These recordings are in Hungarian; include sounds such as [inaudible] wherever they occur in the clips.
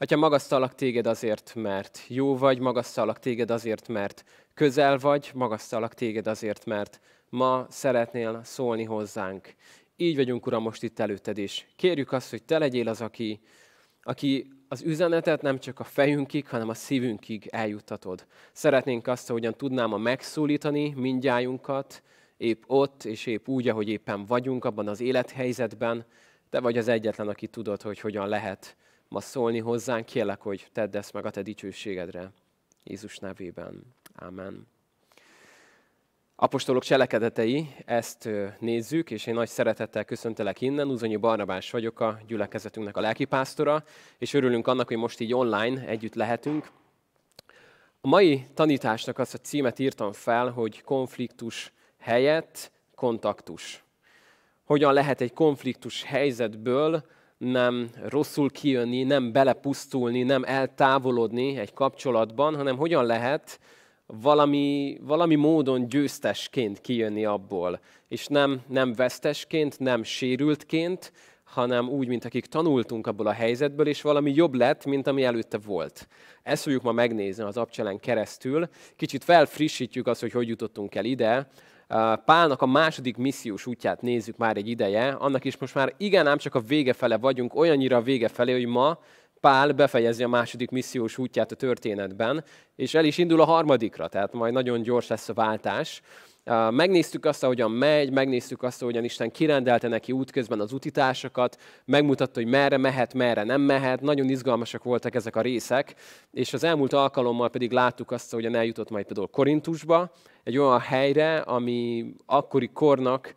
Atya, magasztalak téged azért, mert jó vagy, magasztalak téged azért, mert közel vagy, magasztalak téged azért, mert ma szeretnél szólni hozzánk. Így vagyunk, Uram, most itt előtted is. Kérjük azt, hogy te legyél az, aki, aki az üzenetet nem csak a fejünkig, hanem a szívünkig eljuttatod. Szeretnénk azt, hogyan tudnám a megszólítani mindjájunkat, épp ott, és épp úgy, ahogy éppen vagyunk abban az élethelyzetben. Te vagy az egyetlen, aki tudod, hogy hogyan lehet ma szólni hozzánk. Kérlek, hogy tedd ezt meg a te dicsőségedre. Jézus nevében. Amen. Apostolok cselekedetei, ezt nézzük, és én nagy szeretettel köszöntelek innen. Uzonyi Barnabás vagyok, a gyülekezetünknek a lelkipásztora, és örülünk annak, hogy most így online együtt lehetünk. A mai tanításnak azt a címet írtam fel, hogy konfliktus helyett kontaktus. Hogyan lehet egy konfliktus helyzetből nem rosszul kijönni, nem belepusztulni, nem eltávolodni egy kapcsolatban, hanem hogyan lehet valami, valami módon győztesként kijönni abból. És nem, nem vesztesként, nem sérültként, hanem úgy, mint akik tanultunk abból a helyzetből, és valami jobb lett, mint ami előtte volt. Ezt fogjuk ma megnézni az abcselen keresztül. Kicsit felfrissítjük azt, hogy hogy jutottunk el ide. Pálnak a második missziós útját nézzük már egy ideje, annak is most már igen, ám csak a vége fele vagyunk, olyannyira a vége felé, hogy ma Pál befejezi a második missziós útját a történetben, és el is indul a harmadikra, tehát majd nagyon gyors lesz a váltás. Megnéztük azt, ahogyan megy, megnéztük azt, ahogyan Isten kirendelte neki útközben az utitásokat, megmutatta, hogy merre mehet, merre nem mehet, nagyon izgalmasak voltak ezek a részek, és az elmúlt alkalommal pedig láttuk azt, ahogyan eljutott majd például Korintusba, egy olyan helyre, ami akkori kornak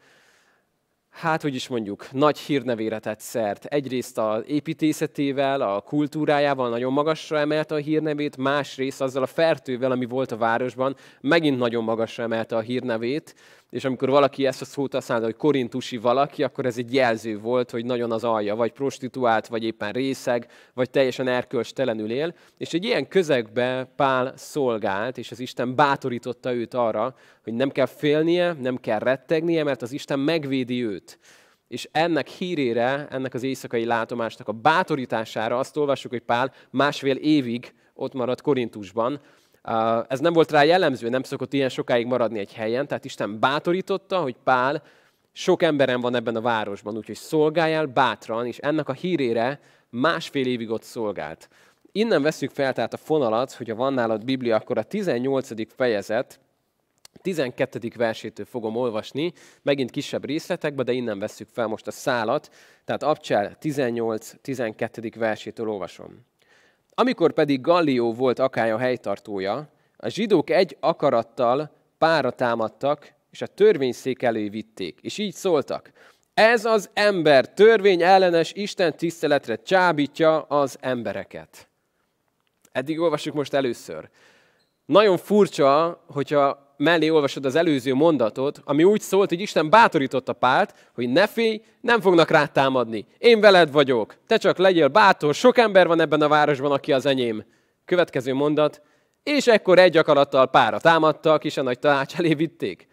hát hogy is mondjuk, nagy hírnevére tett szert. Egyrészt az építészetével, a kultúrájával nagyon magasra emelte a hírnevét, másrészt azzal a fertővel, ami volt a városban, megint nagyon magasra emelte a hírnevét, és amikor valaki ezt a szót használta, hogy korintusi valaki, akkor ez egy jelző volt, hogy nagyon az alja, vagy prostituált, vagy éppen részeg, vagy teljesen erkölcstelenül él. És egy ilyen közegbe Pál szolgált, és az Isten bátorította őt arra, hogy nem kell félnie, nem kell rettegnie, mert az Isten megvédi őt. És ennek hírére, ennek az éjszakai látomásnak a bátorítására azt olvassuk, hogy Pál másfél évig ott maradt Korintusban, ez nem volt rá jellemző, nem szokott ilyen sokáig maradni egy helyen, tehát Isten bátorította, hogy Pál sok emberem van ebben a városban, úgyhogy szolgáljál bátran, és ennek a hírére másfél évig ott szolgált. Innen veszük fel tehát a fonalat, hogy a van nálad Biblia, akkor a 18. fejezet, 12. versétől fogom olvasni, megint kisebb részletekbe, de innen veszük fel most a szálat, tehát Abcsel 18-12. versétől olvasom. Amikor pedig Gallió volt Akája helytartója, a zsidók egy akarattal pára támadtak, és a törvényszék elé vitték, és így szóltak. Ez az ember törvény ellenes Isten tiszteletre csábítja az embereket. Eddig olvassuk most először. Nagyon furcsa, hogyha mellé olvasod az előző mondatot, ami úgy szólt, hogy Isten bátorította Pált, hogy ne félj, nem fognak rá támadni. Én veled vagyok, te csak legyél bátor, sok ember van ebben a városban, aki az enyém. Következő mondat, és ekkor egy akarattal pára támadtak, és a nagy tanács elé vitték.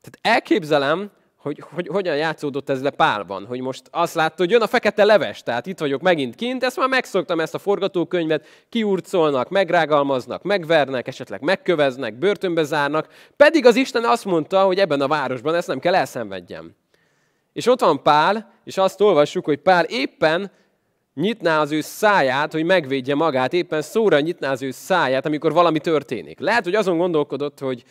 Tehát elképzelem, hogy, hogy hogyan játszódott ez le Pálban, hogy most azt látta, hogy jön a fekete leves, tehát itt vagyok megint kint, ezt már megszoktam, ezt a forgatókönyvet, kiurcolnak, megrágalmaznak, megvernek, esetleg megköveznek, börtönbe zárnak, pedig az Isten azt mondta, hogy ebben a városban ezt nem kell elszenvedjem. És ott van Pál, és azt olvassuk, hogy Pál éppen nyitná az ő száját, hogy megvédje magát, éppen szóra nyitná az ő száját, amikor valami történik. Lehet, hogy azon gondolkodott, hogy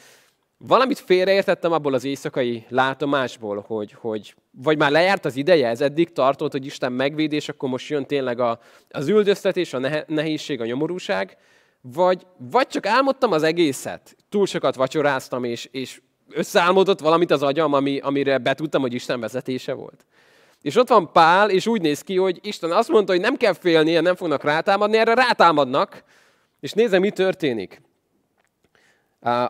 valamit félreértettem abból az éjszakai látomásból, hogy, hogy vagy már lejárt az ideje, ez eddig tartott, hogy Isten megvéd, és akkor most jön tényleg a, az üldöztetés, a nehézség, a nyomorúság, vagy, vagy csak álmodtam az egészet, túl sokat vacsoráztam, és, és összeálmodott valamit az agyam, ami, amire betudtam, hogy Isten vezetése volt. És ott van Pál, és úgy néz ki, hogy Isten azt mondta, hogy nem kell félnie, nem fognak rátámadni, erre rátámadnak, és nézem, mi történik.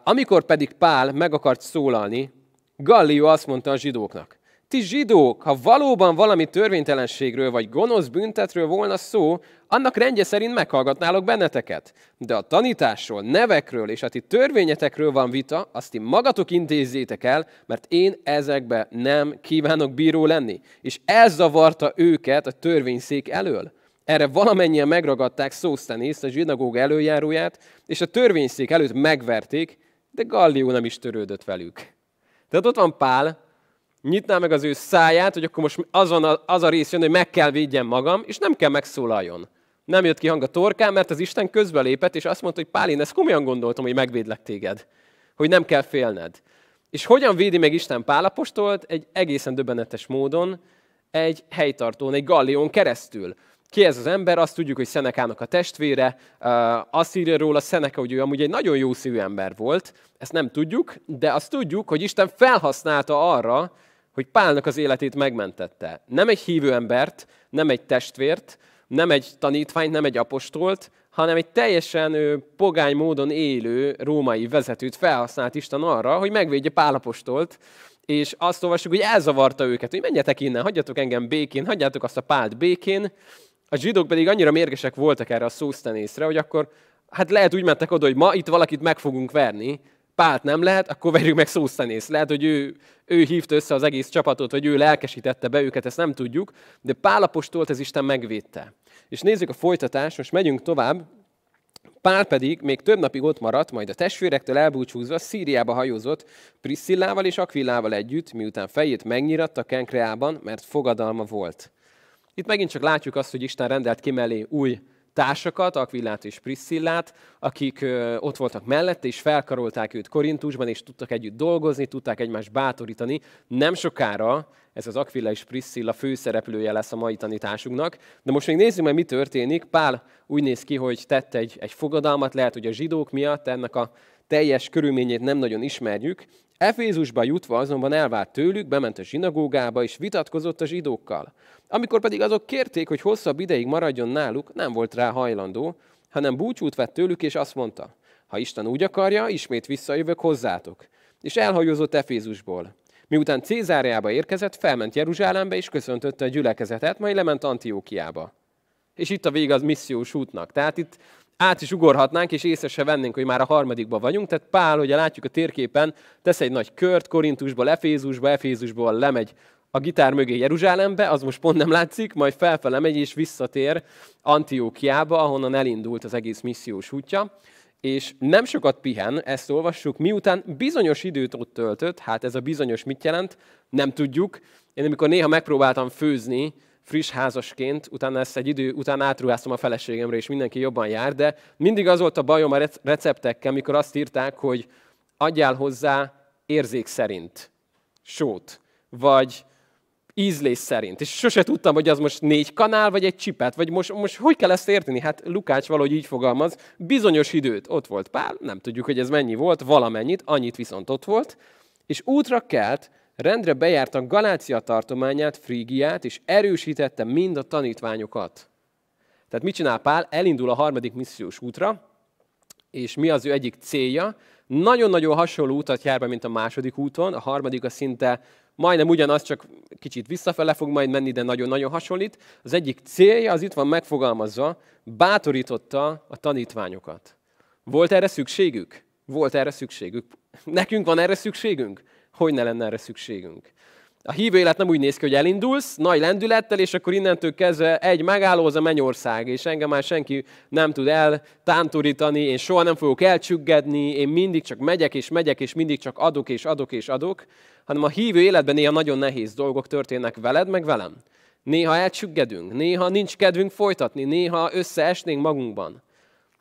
Amikor pedig Pál meg akart szólalni, Gallió azt mondta a zsidóknak, ti zsidók, ha valóban valami törvénytelenségről vagy gonosz büntetről volna szó, annak rendje szerint meghallgatnálok benneteket. De a tanításról, nevekről és a ti törvényetekről van vita, azt ti magatok intézzétek el, mert én ezekbe nem kívánok bíró lenni. És ez zavarta őket a törvényszék elől. Erre valamennyien megragadták Szósztenészt, a zsinagóga előjáróját, és a törvényszék előtt megverték, de Gallió nem is törődött velük. Tehát ott van Pál, nyitná meg az ő száját, hogy akkor most azon a, az a rész jön, hogy meg kell védjem magam, és nem kell megszólaljon. Nem jött ki hang a torkán, mert az Isten közbelépett, és azt mondta, hogy Pál, én ezt komolyan gondoltam, hogy megvédlek téged. Hogy nem kell félned. És hogyan védi meg Isten Pálapostolt? Egy egészen döbbenetes módon, egy helytartón, egy gallión keresztül. Ki ez az ember? Azt tudjuk, hogy Szenekának a testvére. Azt írja róla Szeneka, hogy ő amúgy egy nagyon jó szívű ember volt. Ezt nem tudjuk, de azt tudjuk, hogy Isten felhasználta arra, hogy Pálnak az életét megmentette. Nem egy hívő embert, nem egy testvért, nem egy tanítványt, nem egy apostolt, hanem egy teljesen pogány módon élő római vezetőt felhasznált Isten arra, hogy megvédje Pálapostolt, és azt olvassuk, hogy elzavarta őket, hogy menjetek innen, hagyjatok engem békén, hagyjátok azt a pált békén. A zsidók pedig annyira mérgesek voltak erre a szósztenészre, hogy akkor hát lehet úgy mentek oda, hogy ma itt valakit meg fogunk verni, Pált nem lehet, akkor verjük meg Szósztenész. Lehet, hogy ő, ő hívta össze az egész csapatot, vagy ő lelkesítette be őket, ezt nem tudjuk, de Pál apostolt ez Isten megvédte. És nézzük a folytatást, most megyünk tovább. Pál pedig még több napig ott maradt, majd a testvérektől elbúcsúzva Szíriába hajózott Priscillával és Aquillával együtt, miután fejét megnyiratta Kenkreában, mert fogadalma volt. Itt megint csak látjuk azt, hogy Isten rendelt ki mellé új társakat, Aquillát és Priscillát, akik ott voltak mellette, és felkarolták őt Korintusban, és tudtak együtt dolgozni, tudták egymást bátorítani. Nem sokára ez az Aquilla és Priscilla főszereplője lesz a mai tanításunknak. De most még nézzük meg, mi történik. Pál úgy néz ki, hogy tett egy, egy fogadalmat, lehet, hogy a zsidók miatt ennek a teljes körülményét nem nagyon ismerjük. Efézusba jutva azonban elvált tőlük, bement a zsinagógába, és vitatkozott a zsidókkal. Amikor pedig azok kérték, hogy hosszabb ideig maradjon náluk, nem volt rá hajlandó, hanem búcsút vett tőlük, és azt mondta, ha Isten úgy akarja, ismét visszajövök hozzátok. És elhajózott Efézusból. Miután Cézáriába érkezett, felment Jeruzsálembe, és köszöntötte a gyülekezetet, majd lement Antiókiába. És itt a vége az missziós útnak. Tehát itt át is ugorhatnánk, és észre se vennénk, hogy már a harmadikban vagyunk. Tehát Pál, ugye látjuk a térképen, tesz egy nagy kört Korintusból, Efézusba, Efézusból lemegy a gitár mögé Jeruzsálembe, az most pont nem látszik, majd felfele megy és visszatér Antiókiába, ahonnan elindult az egész missziós útja. És nem sokat pihen, ezt olvassuk, miután bizonyos időt ott töltött, hát ez a bizonyos mit jelent, nem tudjuk. Én amikor néha megpróbáltam főzni, friss házasként, utána ezt egy idő után átruháztam a feleségemre, és mindenki jobban jár, de mindig az volt a bajom a receptekkel, amikor azt írták, hogy adjál hozzá érzék szerint sót, vagy ízlés szerint. És sose tudtam, hogy az most négy kanál, vagy egy csipet, vagy most, most hogy kell ezt érteni? Hát Lukács valahogy így fogalmaz, bizonyos időt ott volt Pál, nem tudjuk, hogy ez mennyi volt, valamennyit, annyit viszont ott volt, és útra kelt, rendre bejárta Galácia tartományát, Frígiát, és erősítette mind a tanítványokat. Tehát mit csinál Pál? Elindul a harmadik missziós útra, és mi az ő egyik célja? Nagyon-nagyon hasonló utat jár be, mint a második úton, a harmadik a szinte majdnem ugyanaz, csak kicsit visszafele fog majd menni, de nagyon-nagyon hasonlít. Az egyik célja, az itt van megfogalmazva, bátorította a tanítványokat. Volt erre szükségük? Volt erre szükségük. Nekünk van erre szükségünk? Hogy ne lenne erre szükségünk? A hívő élet nem úgy néz ki, hogy elindulsz nagy lendülettel, és akkor innentől kezdve egy megálló az a mennyország, és engem már senki nem tud eltántorítani, én soha nem fogok elcsüggedni, én mindig csak megyek és megyek, és mindig csak adok és adok és adok, hanem a hívő életben néha nagyon nehéz dolgok történnek veled, meg velem. Néha elcsüggedünk, néha nincs kedvünk folytatni, néha összeesnénk magunkban.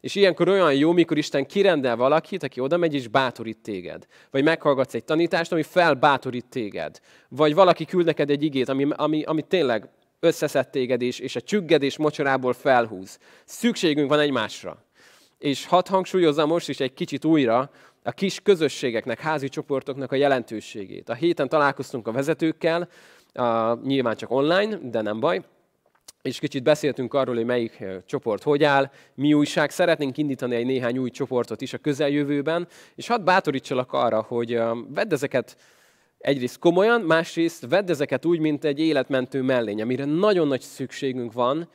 És ilyenkor olyan jó, mikor Isten kirendel valakit, aki oda megy és bátorít téged. Vagy meghallgatsz egy tanítást, ami felbátorít téged. Vagy valaki küld neked egy igét, ami, ami, ami tényleg összeszed téged, és, és a csüggedés mocsorából felhúz. Szükségünk van egymásra. És hadd hangsúlyozzam most is egy kicsit újra a kis közösségeknek, házi csoportoknak a jelentőségét. A héten találkoztunk a vezetőkkel, a, nyilván csak online, de nem baj, és kicsit beszéltünk arról, hogy melyik csoport hogy áll, mi újság. Szeretnénk indítani egy néhány új csoportot is a közeljövőben, és hadd bátorítsalak arra, hogy vedd ezeket egyrészt komolyan, másrészt vedd ezeket úgy, mint egy életmentő mellény, amire nagyon nagy szükségünk van,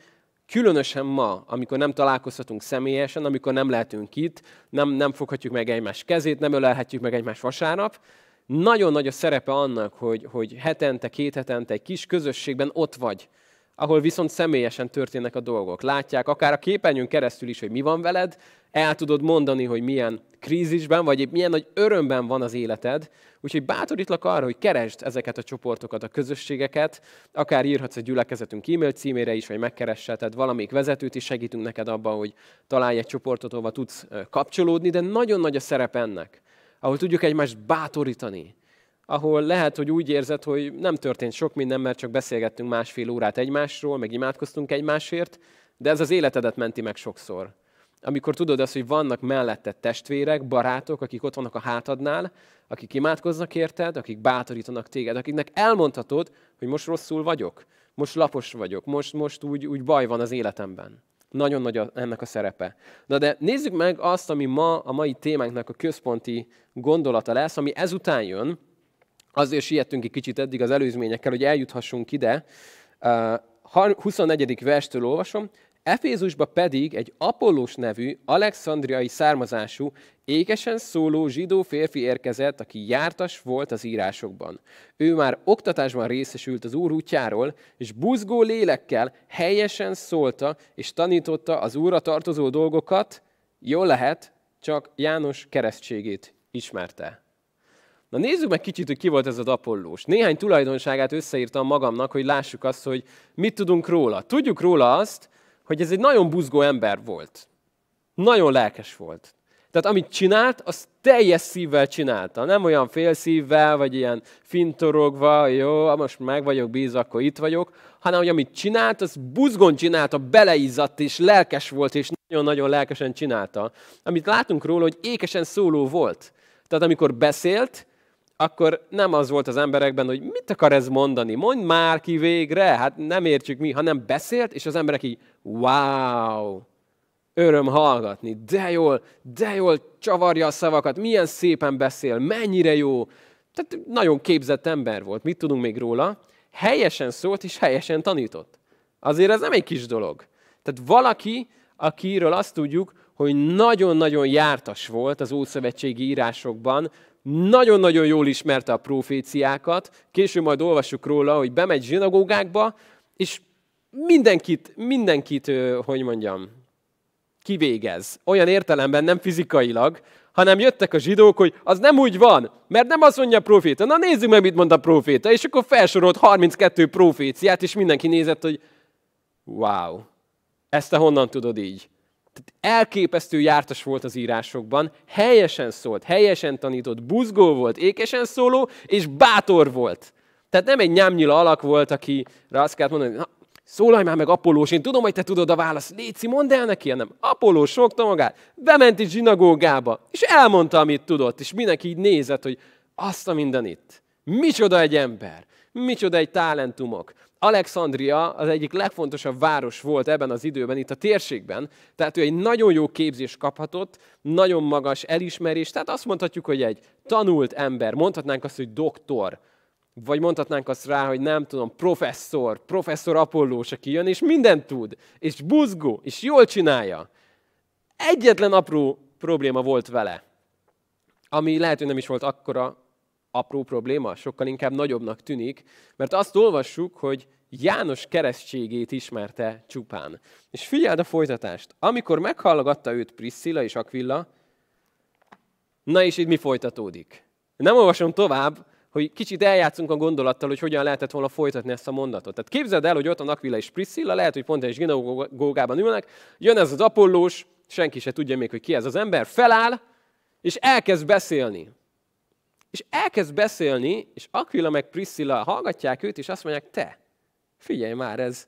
különösen ma, amikor nem találkozhatunk személyesen, amikor nem lehetünk itt, nem, nem foghatjuk meg egymás kezét, nem ölelhetjük meg egymás vasárnap, nagyon nagy a szerepe annak, hogy, hogy hetente, két hetente egy kis közösségben ott vagy, ahol viszont személyesen történnek a dolgok. Látják akár a képernyőn keresztül is, hogy mi van veled, el tudod mondani, hogy milyen krízisben, vagy épp milyen nagy örömben van az életed. Úgyhogy bátorítlak arra, hogy keresd ezeket a csoportokat, a közösségeket, akár írhatsz egy gyülekezetünk e-mail címére is, vagy megkeresheted valamelyik vezetőt is, segítünk neked abban, hogy találj egy csoportot, ahova tudsz kapcsolódni, de nagyon nagy a szerep ennek, ahol tudjuk egymást bátorítani, ahol lehet, hogy úgy érzed, hogy nem történt sok minden, mert csak beszélgettünk másfél órát egymásról, meg imádkoztunk egymásért, de ez az életedet menti meg sokszor. Amikor tudod azt, hogy vannak mellette testvérek, barátok, akik ott vannak a hátadnál, akik imádkoznak érted, akik bátorítanak téged, akiknek elmondhatod, hogy most rosszul vagyok, most lapos vagyok, most, most úgy, úgy baj van az életemben. Nagyon nagy a, ennek a szerepe. Na de nézzük meg azt, ami ma a mai témánknak a központi gondolata lesz, ami ezután jön, Azért siettünk egy kicsit eddig az előzményekkel, hogy eljuthassunk ide. 24. verstől olvasom. Efézusba pedig egy Apollós nevű, alexandriai származású, ékesen szóló zsidó férfi érkezett, aki jártas volt az írásokban. Ő már oktatásban részesült az Úr útjáról, és buzgó lélekkel helyesen szólta és tanította az Úrra tartozó dolgokat, jól lehet, csak János keresztségét ismerte. Na nézzük meg kicsit, hogy ki volt ez az Apollós. Néhány tulajdonságát összeírtam magamnak, hogy lássuk azt, hogy mit tudunk róla. Tudjuk róla azt, hogy ez egy nagyon buzgó ember volt. Nagyon lelkes volt. Tehát amit csinált, az teljes szívvel csinálta. Nem olyan fél szívvel, vagy ilyen fintorogva, jó, most meg vagyok bízva, akkor itt vagyok, hanem hogy amit csinált, az buzgon csinálta, beleizzadt, és lelkes volt, és nagyon-nagyon lelkesen csinálta. Amit látunk róla, hogy ékesen szóló volt. Tehát amikor beszélt, akkor nem az volt az emberekben, hogy mit akar ez mondani, mondd már ki végre, hát nem értjük mi, hanem beszélt, és az emberek így, wow, öröm hallgatni, de jól, de jól csavarja a szavakat, milyen szépen beszél, mennyire jó. Tehát nagyon képzett ember volt, mit tudunk még róla? Helyesen szólt és helyesen tanított. Azért ez nem egy kis dolog. Tehát valaki, akiről azt tudjuk, hogy nagyon-nagyon jártas volt az ószövetségi írásokban, nagyon-nagyon jól ismerte a proféciákat, később majd olvassuk róla, hogy bemegy zsinagógákba, és mindenkit, mindenkit, hogy mondjam, kivégez. Olyan értelemben nem fizikailag, hanem jöttek a zsidók, hogy az nem úgy van, mert nem azt mondja a proféta. Na nézzük meg, mit mond a proféta. És akkor felsorolt 32 proféciát, és mindenki nézett, hogy wow, ezt te honnan tudod így? Tehát elképesztő jártas volt az írásokban, helyesen szólt, helyesen tanított, buzgó volt, ékesen szóló, és bátor volt. Tehát nem egy nyámnyila alak volt, akire azt kellett mondani, na, szólalj már meg Apollós, én tudom, hogy te tudod a választ, Léci, mondd el neki, nem. Apollós sokta magát, bement egy zsinagógába, és elmondta, amit tudott, és mindenki így nézett, hogy azt a mindenit. Micsoda egy ember, micsoda egy talentumok. Alexandria az egyik legfontosabb város volt ebben az időben, itt a térségben, tehát ő egy nagyon jó képzést kaphatott, nagyon magas elismerés, tehát azt mondhatjuk, hogy egy tanult ember, mondhatnánk azt, hogy doktor, vagy mondhatnánk azt rá, hogy nem tudom, professzor, professzor Apollós, aki jön, és mindent tud, és buzgó, és jól csinálja. Egyetlen apró probléma volt vele, ami lehet, hogy nem is volt akkora apró probléma, sokkal inkább nagyobbnak tűnik, mert azt olvassuk, hogy János keresztségét ismerte csupán. És figyeld a folytatást. Amikor meghallgatta őt Priscilla és Aquilla, na és itt mi folytatódik? Nem olvasom tovább, hogy kicsit eljátszunk a gondolattal, hogy hogyan lehetett volna folytatni ezt a mondatot. Tehát képzeld el, hogy ott van Aquila és Priscilla, lehet, hogy pont egy zsinagógában ülnek, jön ez az Apollós, senki se tudja még, hogy ki ez az ember, feláll, és elkezd beszélni. És elkezd beszélni, és Aquila meg Priscilla hallgatják őt, és azt mondják, te, figyelj már, ez,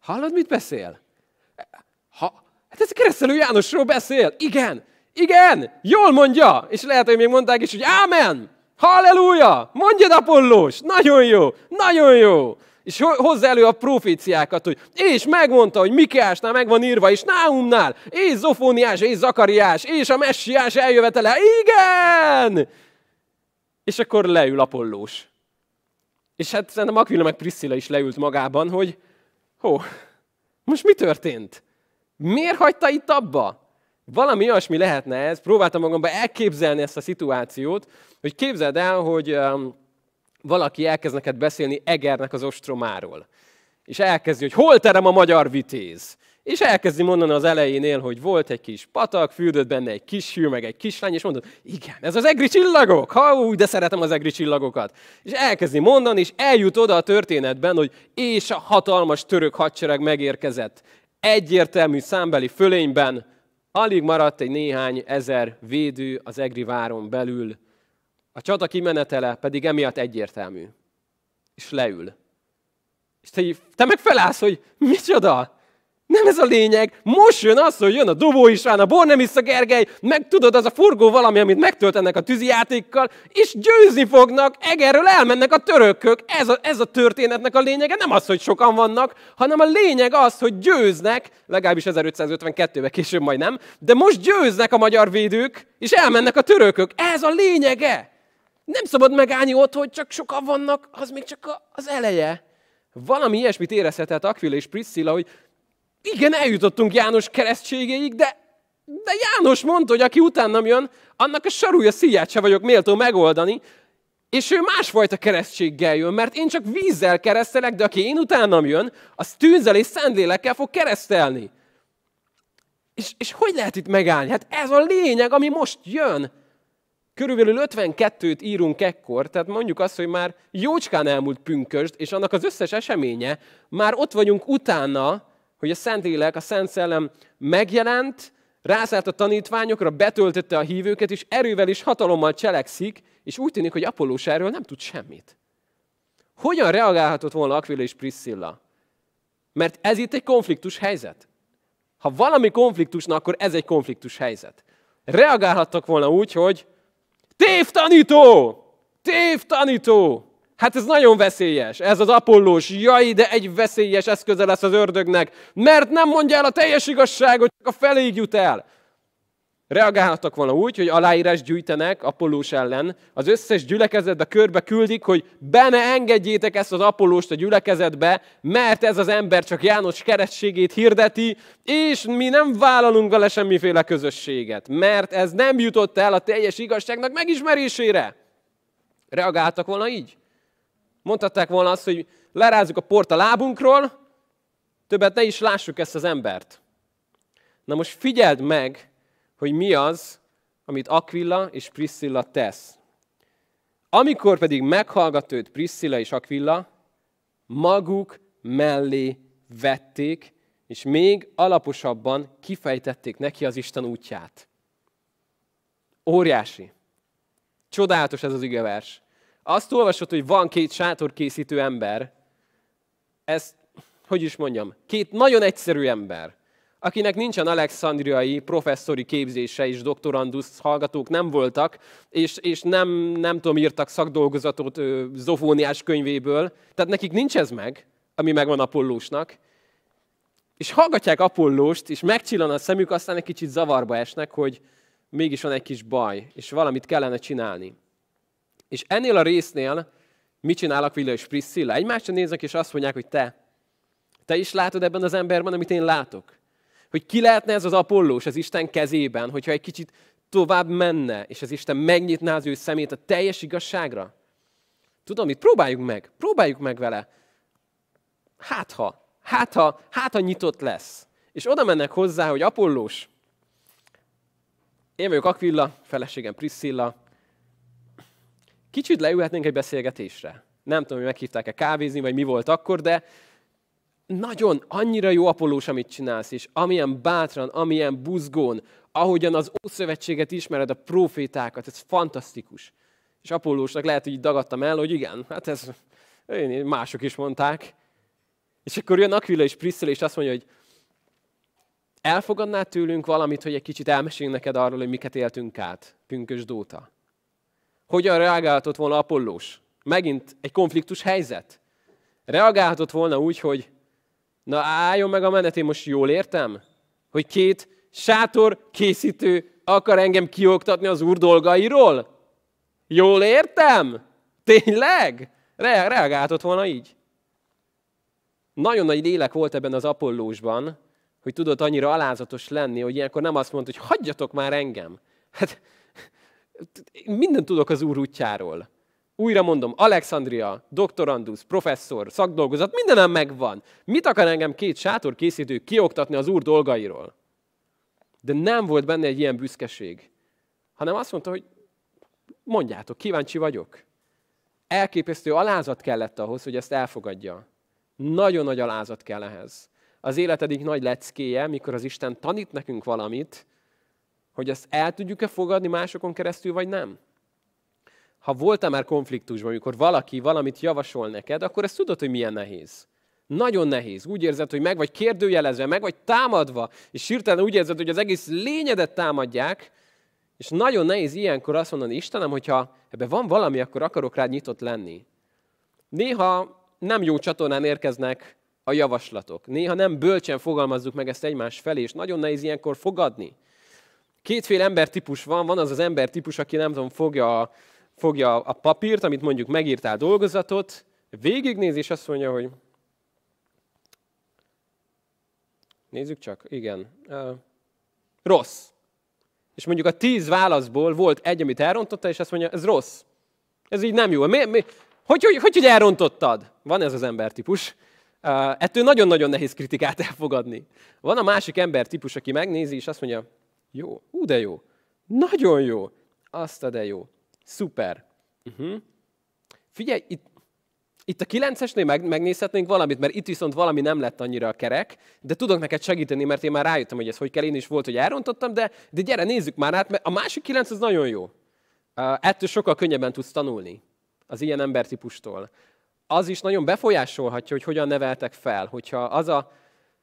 hallod, mit beszél? Ha, hát ez keresztelő Jánosról beszél. Igen, igen, jól mondja. És lehet, hogy még mondták is, hogy ámen, halleluja, mondjad Apollós, nagyon jó, nagyon jó. És hozza elő a proféciákat, hogy és megmondta, hogy Mikiásnál meg van írva, és Náumnál, és Zofóniás, és Zakariás, és a Messiás eljövetele. Igen! És akkor leül Apollós. És hát szerintem Aquila meg Priscilla is leült magában, hogy hó, most mi történt? Miért hagyta itt abba? Valami olyasmi lehetne ez, próbáltam magamban elképzelni ezt a szituációt, hogy képzeld el, hogy um, valaki elkezd neked beszélni Egernek az ostromáról. És elkezdi, hogy hol terem a magyar vitéz. És elkezdi mondani az elejénél, hogy volt egy kis patak, füldött benne egy kis hű, meg egy kislány, és mondod, igen, ez az egri csillagok, ha úgy, de szeretem az egri csillagokat. És elkezdi mondani, és eljut oda a történetben, hogy és a hatalmas török hadsereg megérkezett. Egyértelmű számbeli fölényben, alig maradt egy néhány ezer védő az egri váron belül. A csata kimenetele pedig emiatt egyértelmű. És leül. És te, te meg felállsz, hogy micsoda? Nem ez a lényeg. Most jön az, hogy jön a Dobó István, a Bornemisza Gergely, meg tudod, az a forgó valami, amit megtöltenek a tűzijátékkal, és győzni fognak, Egerről elmennek a törökök. Ez a, ez a történetnek a lényege. Nem az, hogy sokan vannak, hanem a lényeg az, hogy győznek, legalábbis 1552-ben később majd nem, de most győznek a magyar védők, és elmennek a törökök. Ez a lényege. Nem szabad megállni ott, hogy csak sokan vannak, az még csak az eleje. Valami ilyesmit érezhetett Aquila és Priscilla, hogy igen, eljutottunk János keresztségéig, de, de János mondta, hogy aki utánam jön, annak a sarúja szíját se vagyok méltó megoldani, és ő másfajta keresztséggel jön, mert én csak vízzel keresztelek, de aki én utánam jön, az tűzzel és szentlélekkel fog keresztelni. És, és hogy lehet itt megállni? Hát ez a lényeg, ami most jön. Körülbelül 52-t írunk ekkor, tehát mondjuk azt, hogy már jócskán elmúlt pünkösd, és annak az összes eseménye, már ott vagyunk utána, hogy a Szentlélek, a Szent Szellem megjelent, rászállt a tanítványokra, betöltötte a hívőket, és erővel és hatalommal cselekszik, és úgy tűnik, hogy Apollós erről nem tud semmit. Hogyan reagálhatott volna Aquila és Priscilla? Mert ez itt egy konfliktus helyzet. Ha valami konfliktusna, akkor ez egy konfliktus helyzet. Reagálhattak volna úgy, hogy tévtanító! Tévtanító! Hát ez nagyon veszélyes. Ez az apollós. Jaj, de egy veszélyes eszköze lesz az ördögnek, mert nem mondja el a teljes igazságot, csak a feléig jut el. Reagálhattak volna úgy, hogy aláírás gyűjtenek Apollós ellen, az összes gyülekezetbe körbe küldik, hogy be ne engedjétek ezt az Apollóst a gyülekezetbe, mert ez az ember csak János keresztségét hirdeti, és mi nem vállalunk vele semmiféle közösséget, mert ez nem jutott el a teljes igazságnak megismerésére. Reagáltak volna így? Mondhatták volna azt, hogy lerázzuk a port a lábunkról, többet ne is lássuk ezt az embert. Na most figyeld meg, hogy mi az, amit Aquilla és Priscilla tesz. Amikor pedig meghallgat őt Priscilla és Aquilla, maguk mellé vették, és még alaposabban kifejtették neki az Isten útját. Óriási. Csodálatos ez az igevers. Azt olvasod, hogy van két sátorkészítő ember, ez, hogy is mondjam, két nagyon egyszerű ember, akinek nincsen alexandriai professzori képzése és doktorandusz hallgatók nem voltak, és, és nem, nem tudom, írtak szakdolgozatot ö, Zofóniás könyvéből, tehát nekik nincs ez meg, ami megvan Apollósnak, és hallgatják Apollóst, és megcsillan a szemük, aztán egy kicsit zavarba esnek, hogy mégis van egy kis baj, és valamit kellene csinálni. És ennél a résznél mit csinál Aquila és Priscilla? Egymásra néznek, és azt mondják, hogy te, te is látod ebben az emberben, amit én látok. Hogy ki lehetne ez az Apollós az Isten kezében, hogyha egy kicsit tovább menne, és az Isten megnyitná az ő szemét a teljes igazságra? Tudom, itt próbáljuk meg, próbáljuk meg vele. Hát ha, hát ha, hát ha nyitott lesz. És oda mennek hozzá, hogy Apollós, én vagyok Aquilla, feleségem Priscilla, Kicsit leülhetnénk egy beszélgetésre. Nem tudom, hogy meghívták-e kávézni, vagy mi volt akkor, de nagyon, annyira jó Apollós, amit csinálsz, és amilyen bátran, amilyen buzgón, ahogyan az Ószövetséget ismered, a profétákat, ez fantasztikus. És Apollósnak lehet, hogy így dagadtam el, hogy igen, hát ez én, mások is mondták. És akkor jön Aquila és Priscilla, és azt mondja, hogy elfogadnád tőlünk valamit, hogy egy kicsit elmeséljünk neked arról, hogy miket éltünk át, pünkös dóta. Hogyan reagálhatott volna Apollós? Megint egy konfliktus helyzet. Reagálhatott volna úgy, hogy na álljon meg a menet, én most jól értem? Hogy két sátor készítő akar engem kioktatni az úr dolgairól? Jól értem? Tényleg? Re- reagálhatott volna így. Nagyon nagy lélek volt ebben az Apollósban, hogy tudott annyira alázatos lenni, hogy ilyenkor nem azt mondta, hogy hagyjatok már engem. Hát minden tudok az Úr útjáról. Újra mondom, Alexandria, doktorandus, professzor, szakdolgozat, mindenem megvan. Mit akar engem két sátorkészítő kioktatni az Úr dolgairól? De nem volt benne egy ilyen büszkeség, hanem azt mondta, hogy mondjátok, kíváncsi vagyok. Elképesztő alázat kellett ahhoz, hogy ezt elfogadja. Nagyon nagy alázat kell ehhez. Az élet egyik nagy leckéje, mikor az Isten tanít nekünk valamit, hogy ezt el tudjuk-e fogadni másokon keresztül, vagy nem. Ha voltál már konfliktusban, amikor valaki valamit javasol neked, akkor ezt tudod, hogy milyen nehéz. Nagyon nehéz. Úgy érzed, hogy meg vagy kérdőjelezve, meg vagy támadva, és hirtelen úgy érzed, hogy az egész lényedet támadják, és nagyon nehéz ilyenkor azt mondani, Istenem, hogyha ebben van valami, akkor akarok rád nyitott lenni. Néha nem jó csatornán érkeznek a javaslatok. Néha nem bölcsen fogalmazzuk meg ezt egymás felé, és nagyon nehéz ilyenkor fogadni. Kétféle embertípus van. Van az az embertípus, aki nem tudom, fogja a, fogja a papírt, amit mondjuk megírtál dolgozatot, végignéz, és azt mondja, hogy nézzük csak, igen, uh, rossz. És mondjuk a tíz válaszból volt egy, amit elrontotta, és azt mondja, ez rossz. Ez így nem jó. Mi, mi, hogy, hogy, hogy, hogy elrontottad? Van ez az embertípus. Uh, ettől nagyon-nagyon nehéz kritikát elfogadni. Van a másik embertípus, aki megnézi, és azt mondja, jó, ú, de jó, nagyon jó, azt a de jó, szuper. Uh-huh. Figyelj, itt, itt a kilencesnél meg, megnézhetnénk valamit, mert itt viszont valami nem lett annyira kerek, de tudok neked segíteni, mert én már rájöttem, hogy ez hogy kell, én is volt, hogy elrontottam, de, de gyere, nézzük már át, mert a másik kilenc az nagyon jó. Uh, ettől sokkal könnyebben tudsz tanulni az ilyen embertípustól. Az is nagyon befolyásolhatja, hogy hogyan neveltek fel. Hogyha az a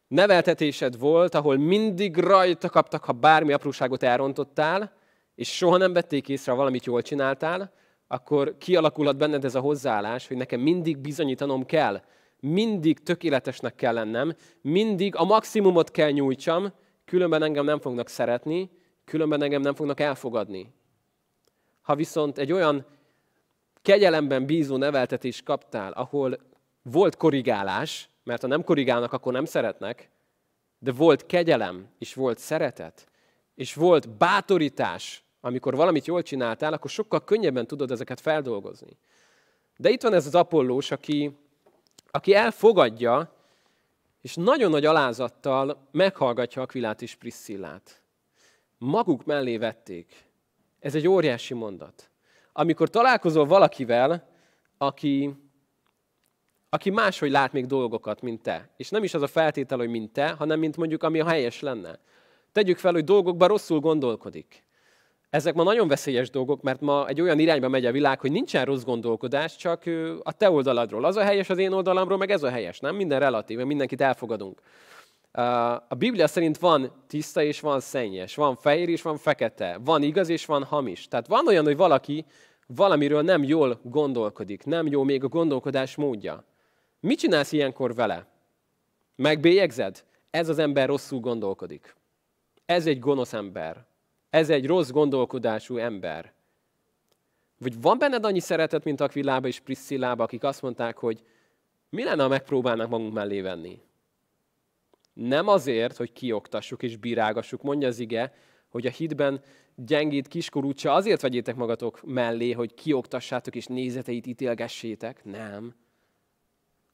neveltetésed volt, ahol mindig rajta kaptak, ha bármi apróságot elrontottál, és soha nem vették észre, ha valamit jól csináltál, akkor kialakulhat benned ez a hozzáállás, hogy nekem mindig bizonyítanom kell, mindig tökéletesnek kell lennem, mindig a maximumot kell nyújtsam, különben engem nem fognak szeretni, különben engem nem fognak elfogadni. Ha viszont egy olyan kegyelemben bízó neveltetést kaptál, ahol volt korrigálás, mert ha nem korrigálnak, akkor nem szeretnek, de volt kegyelem, és volt szeretet, és volt bátorítás, amikor valamit jól csináltál, akkor sokkal könnyebben tudod ezeket feldolgozni. De itt van ez az Apollós, aki, aki elfogadja, és nagyon nagy alázattal meghallgatja Aquilát és Priscillát. Maguk mellé vették. Ez egy óriási mondat. Amikor találkozol valakivel, aki, aki máshogy lát még dolgokat, mint te. És nem is az a feltétel, hogy mint te, hanem mint mondjuk, ami a helyes lenne. Tegyük fel, hogy dolgokban rosszul gondolkodik. Ezek ma nagyon veszélyes dolgok, mert ma egy olyan irányba megy a világ, hogy nincsen rossz gondolkodás, csak a te oldaladról. Az a helyes az én oldalamról, meg ez a helyes, nem? Minden relatív, mindenkit elfogadunk. A Biblia szerint van tiszta és van szennyes, van fehér és van fekete, van igaz és van hamis. Tehát van olyan, hogy valaki valamiről nem jól gondolkodik, nem jó még a gondolkodás módja. Mit csinálsz ilyenkor vele? Megbélyegzed? Ez az ember rosszul gondolkodik. Ez egy gonosz ember. Ez egy rossz gondolkodású ember. Vagy van benned annyi szeretet, mint Akvillába és Priscillába, akik azt mondták, hogy mi lenne, ha megpróbálnánk magunk mellé venni? Nem azért, hogy kioktassuk és bírágassuk, mondja az ige, hogy a hitben gyengít kiskorút se azért vegyétek magatok mellé, hogy kioktassátok és nézeteit ítélgessétek. Nem.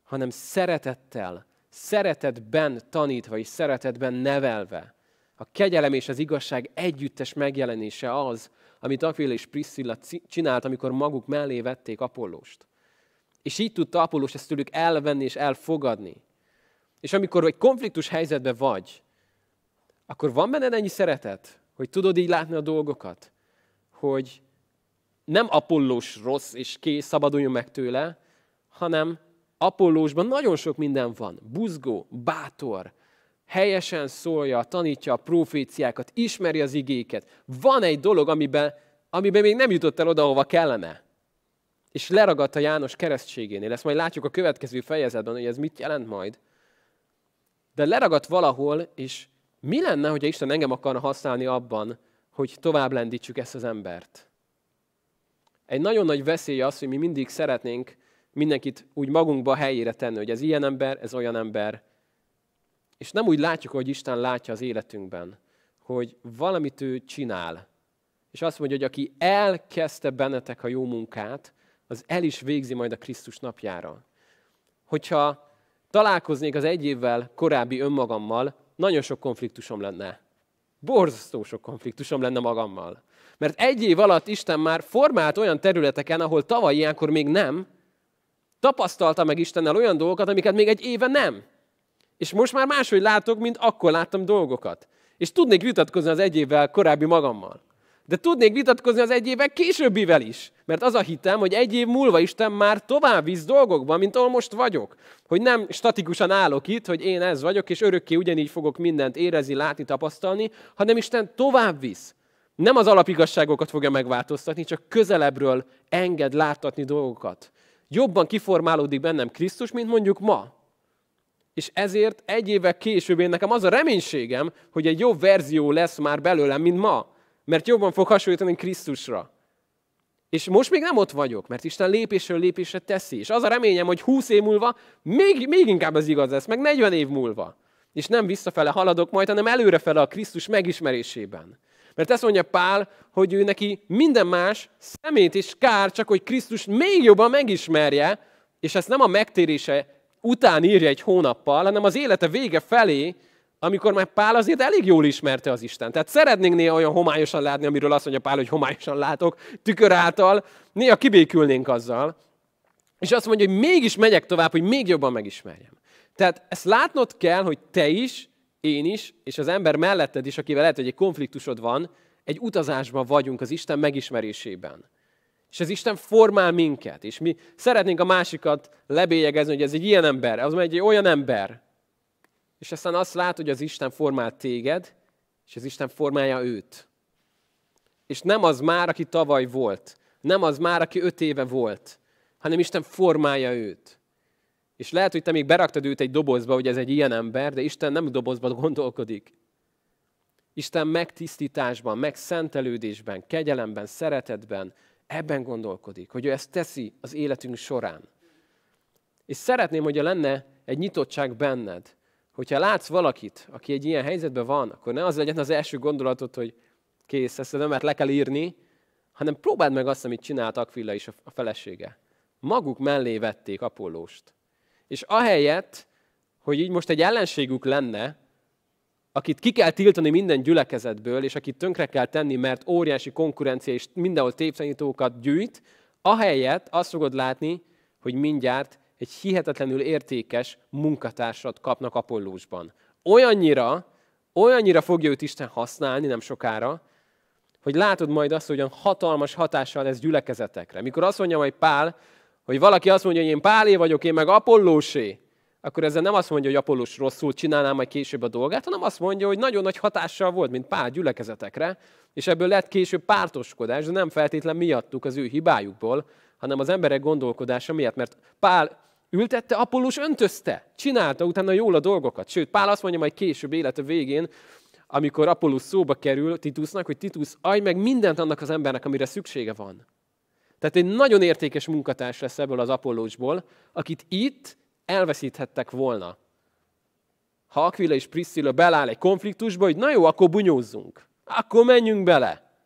Hanem szeretettel, szeretetben tanítva és szeretetben nevelve a kegyelem és az igazság együttes megjelenése az, amit Aquila és Priscilla csinált, amikor maguk mellé vették Apollóst. És így tudta Apollós ezt tőlük elvenni és elfogadni. És amikor egy konfliktus helyzetben vagy, akkor van benned ennyi szeretet, hogy tudod így látni a dolgokat, hogy nem Apollós rossz és kész, szabaduljon meg tőle, hanem Apollósban nagyon sok minden van. Buzgó, bátor, helyesen szólja, tanítja a proféciákat, ismeri az igéket. Van egy dolog, amiben, amiben még nem jutott el oda, ahova kellene. És leragadt a János keresztségénél. Ezt majd látjuk a következő fejezetben, hogy ez mit jelent majd. De leragadt valahol, és mi lenne, hogyha Isten engem akarna használni abban, hogy tovább lendítsük ezt az embert? Egy nagyon nagy veszély az, hogy mi mindig szeretnénk mindenkit úgy magunkba helyére tenni, hogy ez ilyen ember, ez olyan ember, és nem úgy látjuk, hogy Isten látja az életünkben, hogy valamit ő csinál. És azt mondja, hogy aki elkezdte bennetek a jó munkát, az el is végzi majd a Krisztus napjára. Hogyha találkoznék az egy évvel korábbi önmagammal, nagyon sok konfliktusom lenne. Borzasztó sok konfliktusom lenne magammal. Mert egy év alatt Isten már formált olyan területeken, ahol tavaly ilyenkor még nem, tapasztalta meg Istennel olyan dolgokat, amiket még egy éve nem. És most már máshogy látok, mint akkor láttam dolgokat. És tudnék vitatkozni az egy évvel korábbi magammal. De tudnék vitatkozni az egy évvel későbbivel is. Mert az a hitem, hogy egy év múlva Isten már tovább visz dolgokban, mint ahol most vagyok. Hogy nem statikusan állok itt, hogy én ez vagyok, és örökké ugyanígy fogok mindent érezni, látni, tapasztalni, hanem Isten tovább visz. Nem az alapigasságokat fogja megváltoztatni, csak közelebbről enged láttatni dolgokat. Jobban kiformálódik bennem Krisztus, mint mondjuk ma. És ezért egy évvel később én nekem az a reménységem, hogy egy jobb verzió lesz már belőlem, mint ma. Mert jobban fog hasonlítani Krisztusra. És most még nem ott vagyok, mert Isten lépésről lépésre teszi. És az a reményem, hogy 20 év múlva még, még inkább az igaz lesz, meg 40 év múlva. És nem visszafele haladok majd, hanem előrefele a Krisztus megismerésében. Mert ezt mondja Pál, hogy ő neki minden más szemét és kár, csak hogy Krisztus még jobban megismerje, és ezt nem a megtérése után írja egy hónappal, hanem az élete vége felé, amikor már Pál azért elég jól ismerte az Isten. Tehát szeretnénk néha olyan homályosan látni, amiről azt mondja Pál, hogy homályosan látok, tükör által, néha kibékülnénk azzal. És azt mondja, hogy mégis megyek tovább, hogy még jobban megismerjem. Tehát ezt látnod kell, hogy te is, én is, és az ember melletted is, akivel lehet, hogy egy konfliktusod van, egy utazásban vagyunk az Isten megismerésében. És az Isten formál minket, és mi szeretnénk a másikat lebélyegezni, hogy ez egy ilyen ember, az egy olyan ember. És aztán azt lát, hogy az Isten formál téged, és az Isten formálja őt. És nem az már, aki tavaly volt, nem az már, aki öt éve volt, hanem Isten formálja őt. És lehet, hogy te még beraktad őt egy dobozba, hogy ez egy ilyen ember, de Isten nem dobozban gondolkodik. Isten megtisztításban, megszentelődésben, kegyelemben, szeretetben, ebben gondolkodik, hogy ő ezt teszi az életünk során. És szeretném, hogyha lenne egy nyitottság benned, hogyha látsz valakit, aki egy ilyen helyzetben van, akkor ne az legyen az első gondolatod, hogy kész, ezt nem mert le kell írni, hanem próbáld meg azt, amit csinált Akvilla is a felesége. Maguk mellé vették Apollóst. És ahelyett, hogy így most egy ellenségük lenne, akit ki kell tiltani minden gyülekezetből, és akit tönkre kell tenni, mert óriási konkurencia és mindenhol tévtanítókat gyűjt, ahelyett azt fogod látni, hogy mindjárt egy hihetetlenül értékes munkatársat kapnak Apollósban. Olyannyira, olyannyira fogja őt Isten használni nem sokára, hogy látod majd azt, hogy olyan hatalmas hatással lesz gyülekezetekre. Mikor azt mondja majd Pál, hogy valaki azt mondja, hogy én Pálé vagyok, én meg Apollósé, akkor ezzel nem azt mondja, hogy Apollós rosszul csinálná majd később a dolgát, hanem azt mondja, hogy nagyon nagy hatással volt, mint Pál gyülekezetekre, és ebből lett később pártoskodás, de nem feltétlen miattuk az ő hibájukból, hanem az emberek gondolkodása miatt, mert Pál ültette, Apollós öntözte, csinálta utána jól a dolgokat. Sőt, Pál azt mondja majd később élete végén, amikor Apollós szóba kerül Titusnak, hogy Titus, adj meg mindent annak az embernek, amire szüksége van. Tehát egy nagyon értékes munkatárs lesz ebből az Apollósból, akit itt elveszíthettek volna. Ha Aquila és Priscilla beláll egy konfliktusba, hogy na jó, akkor bunyózzunk. Akkor menjünk bele.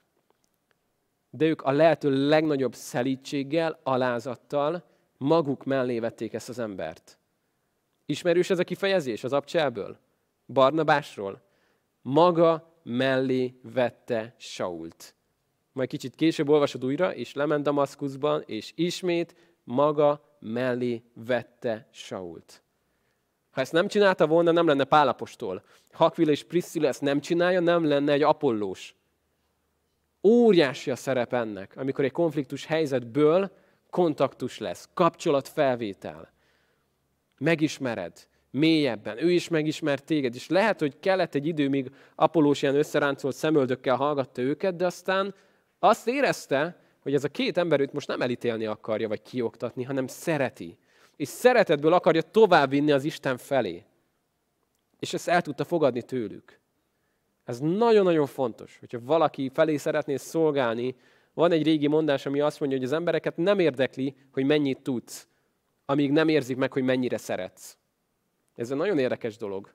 De ők a lehető legnagyobb szelítséggel, alázattal maguk mellé vették ezt az embert. Ismerős ez a kifejezés az abcselből? Barnabásról? Maga mellé vette Sault. Majd kicsit később olvasod újra, és lement Damaszkuszban, és ismét maga mellé vette Sault. Ha ezt nem csinálta volna, nem lenne Pálapostól. Ha Aquila és Priscilla ezt nem csinálja, nem lenne egy apollós. Óriási a szerep ennek, amikor egy konfliktus helyzetből kontaktus lesz, kapcsolatfelvétel. Megismered mélyebben, ő is megismert téged, és lehet, hogy kellett egy idő, míg Apollós ilyen összeráncolt szemöldökkel hallgatta őket, de aztán azt érezte, hogy ez a két ember őt most nem elítélni akarja, vagy kioktatni, hanem szereti. És szeretetből akarja továbbvinni az Isten felé. És ezt el tudta fogadni tőlük. Ez nagyon-nagyon fontos, hogyha valaki felé szeretnél szolgálni, van egy régi mondás, ami azt mondja, hogy az embereket nem érdekli, hogy mennyit tudsz, amíg nem érzik meg, hogy mennyire szeretsz. Ez egy nagyon érdekes dolog.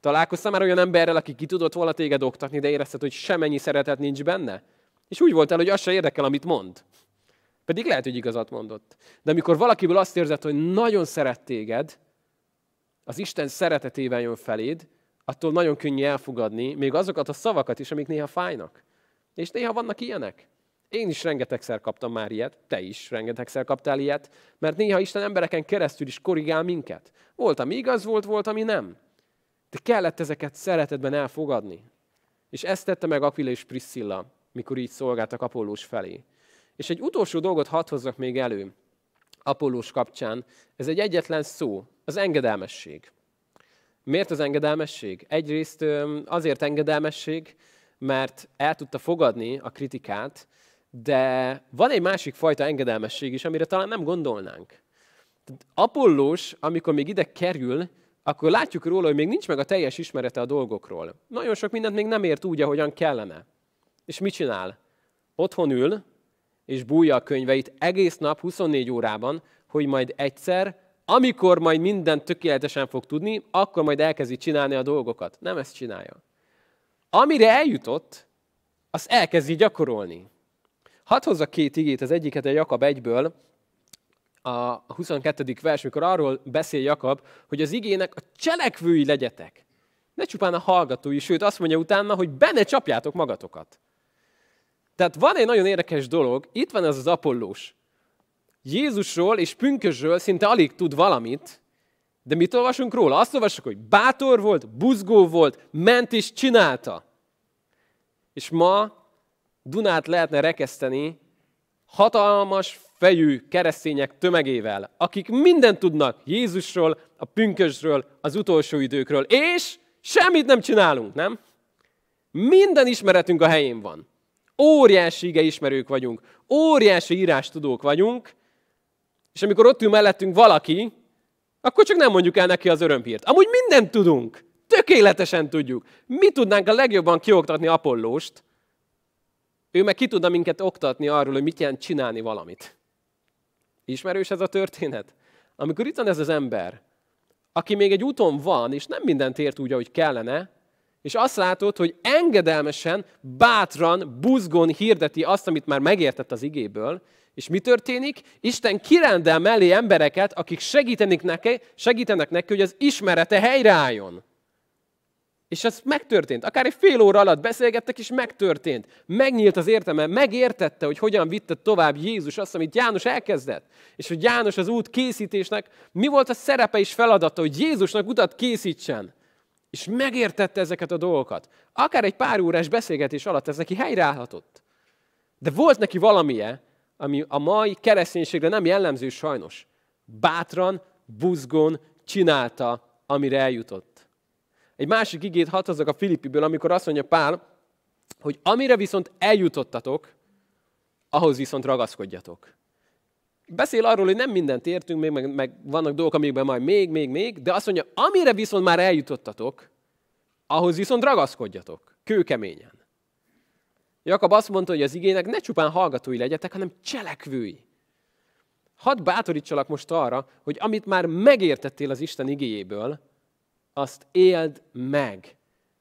Találkoztam már olyan emberrel, aki ki tudott volna téged oktatni, de érezted, hogy semennyi szeretet nincs benne? És úgy voltál, hogy az se érdekel, amit mond. Pedig lehet, hogy igazat mondott. De amikor valakiből azt érzed, hogy nagyon szeret téged, az Isten szeretetével jön feléd, attól nagyon könnyű elfogadni még azokat a szavakat is, amik néha fájnak. És néha vannak ilyenek. Én is rengetegszer kaptam már ilyet, te is rengetegszer kaptál ilyet, mert néha Isten embereken keresztül is korrigál minket. Volt, ami igaz volt, volt, ami nem. De kellett ezeket szeretetben elfogadni. És ezt tette meg Aquila és Priscilla, mikor így szolgáltak Apollós felé. És egy utolsó dolgot hadd hozzak még elő Apollós kapcsán. Ez egy egyetlen szó, az engedelmesség. Miért az engedelmesség? Egyrészt azért engedelmesség, mert el tudta fogadni a kritikát, de van egy másik fajta engedelmesség is, amire talán nem gondolnánk. Apollós, amikor még ide kerül, akkor látjuk róla, hogy még nincs meg a teljes ismerete a dolgokról. Nagyon sok mindent még nem ért úgy, ahogyan kellene. És mit csinál? Otthon ül, és bújja a könyveit egész nap, 24 órában, hogy majd egyszer, amikor majd mindent tökéletesen fog tudni, akkor majd elkezdi csinálni a dolgokat. Nem ezt csinálja. Amire eljutott, azt elkezdi gyakorolni. Hadd hozza két igét, az egyiket a Jakab egyből, a 22. vers, mikor arról beszél Jakab, hogy az igének a cselekvői legyetek. Ne csupán a hallgatói, sőt azt mondja utána, hogy benne csapjátok magatokat. Tehát van egy nagyon érdekes dolog, itt van ez az Apollós. Jézusról és pünkösről szinte alig tud valamit, de mit olvasunk róla? Azt olvasjuk, hogy bátor volt, buzgó volt, ment és csinálta. És ma Dunát lehetne rekeszteni hatalmas fejű keresztények tömegével, akik mindent tudnak Jézusról, a pünkösről, az utolsó időkről, és semmit nem csinálunk, nem? Minden ismeretünk a helyén van. Óriási ige ismerők vagyunk, óriási írástudók vagyunk, és amikor ott ül mellettünk valaki, akkor csak nem mondjuk el neki az örömhírt. Amúgy mindent tudunk, tökéletesen tudjuk. Mi tudnánk a legjobban kioktatni Apollóst, ő meg ki tudna minket oktatni arról, hogy mit jelent csinálni valamit. Ismerős ez a történet? Amikor itt van ez az ember, aki még egy úton van, és nem mindent ért úgy, ahogy kellene, és azt látod, hogy engedelmesen, bátran, buzgón hirdeti azt, amit már megértett az igéből, és mi történik? Isten kirendel mellé embereket, akik segítenek neki, segítenek neki, hogy az ismerete helyreálljon. És ez megtörtént. Akár egy fél óra alatt beszélgettek, és megtörtént. Megnyílt az értelme, megértette, hogy hogyan vitte tovább Jézus azt, amit János elkezdett. És hogy János az út készítésnek mi volt a szerepe és feladata, hogy Jézusnak utat készítsen. És megértette ezeket a dolgokat. Akár egy pár órás beszélgetés alatt ez neki helyreállhatott. De volt neki valamije, ami a mai kereszténységre nem jellemző sajnos. Bátran, buzgón csinálta, amire eljutott. Egy másik igét hadd a Filippiből, amikor azt mondja Pál, hogy amire viszont eljutottatok, ahhoz viszont ragaszkodjatok. Beszél arról, hogy nem mindent értünk, még, meg, meg vannak dolgok, amikben majd még, még, még, de azt mondja, amire viszont már eljutottatok, ahhoz viszont ragaszkodjatok, kőkeményen. Jakab azt mondta, hogy az igének ne csupán hallgatói legyetek, hanem cselekvői. Hadd bátorítsalak most arra, hogy amit már megértettél az Isten igéjéből, azt éld meg,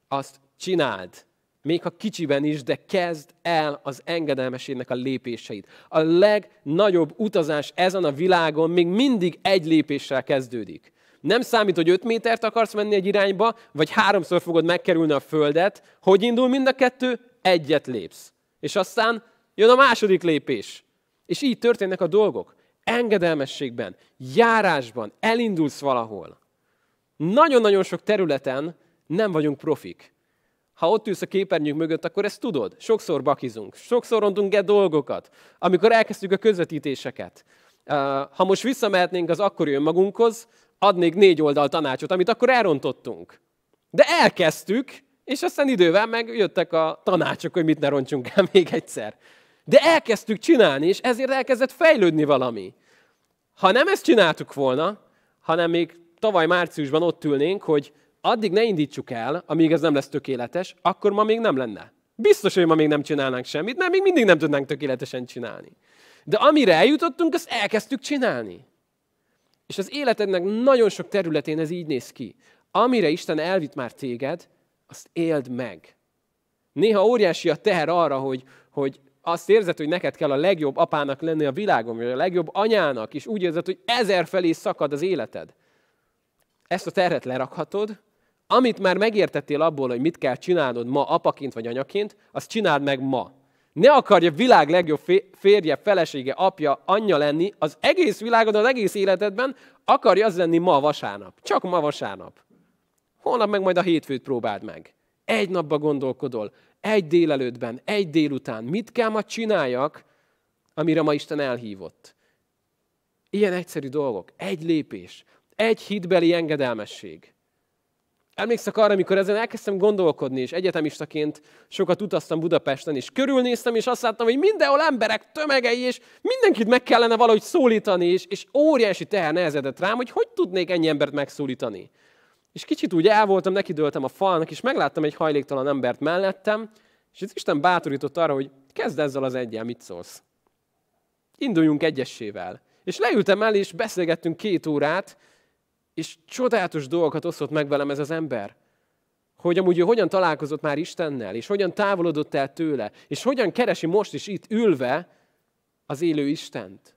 azt csináld. Még ha kicsiben is, de kezd el az engedelmesének a lépéseit. A legnagyobb utazás ezen a világon még mindig egy lépéssel kezdődik. Nem számít, hogy 5 métert akarsz menni egy irányba, vagy háromszor fogod megkerülni a földet. Hogy indul mind a kettő? Egyet lépsz. És aztán jön a második lépés. És így történnek a dolgok. Engedelmességben, járásban, elindulsz valahol. Nagyon-nagyon sok területen nem vagyunk profik. Ha ott ülsz a képernyők mögött, akkor ezt tudod. Sokszor bakizunk, sokszor rontunk el dolgokat, amikor elkezdtük a közvetítéseket. Ha most visszamehetnénk az akkori önmagunkhoz, adnék négy oldal tanácsot, amit akkor elrontottunk. De elkezdtük, és aztán idővel megjöttek a tanácsok, hogy mit ne rontsunk el még egyszer. De elkezdtük csinálni, és ezért elkezdett fejlődni valami. Ha nem ezt csináltuk volna, hanem még tavaly márciusban ott ülnénk, hogy addig ne indítsuk el, amíg ez nem lesz tökéletes, akkor ma még nem lenne. Biztos, hogy ma még nem csinálnánk semmit, mert még mindig nem tudnánk tökéletesen csinálni. De amire eljutottunk, azt elkezdtük csinálni. És az életednek nagyon sok területén ez így néz ki. Amire Isten elvitt már téged, azt éld meg. Néha óriási a teher arra, hogy, hogy azt érzed, hogy neked kell a legjobb apának lenni a világon, vagy a legjobb anyának, és úgy érzed, hogy ezer felé szakad az életed. Ezt a terhet lerakhatod, amit már megértettél abból, hogy mit kell csinálnod ma apaként vagy anyaként, azt csináld meg ma. Ne akarja világ legjobb férje, felesége, apja, anyja lenni az egész világon, az egész életedben, akarja az lenni ma vasárnap. Csak ma vasárnap. Holnap meg majd a hétfőt próbáld meg. Egy napba gondolkodol, egy délelőttben, egy délután. Mit kell ma csináljak, amire ma Isten elhívott? Ilyen egyszerű dolgok. Egy lépés. Egy hitbeli engedelmesség. Emlékszek arra, amikor ezen elkezdtem gondolkodni, és egyetemistaként sokat utaztam Budapesten, és körülnéztem, és azt láttam, hogy mindenhol emberek tömegei, és mindenkit meg kellene valahogy szólítani, és, és óriási teher nehezedett rám, hogy hogy tudnék ennyi embert megszólítani. És kicsit úgy el voltam, nekidőltem a falnak, és megláttam egy hajléktalan embert mellettem, és az Isten bátorított arra, hogy kezd ezzel az egyel, mit szólsz. Induljunk egyessével. És leültem el, és beszélgettünk két órát, és csodálatos dolgokat osztott meg velem ez az ember. Hogy amúgy ő hogyan találkozott már Istennel, és hogyan távolodott el tőle, és hogyan keresi most is itt ülve az élő Istent.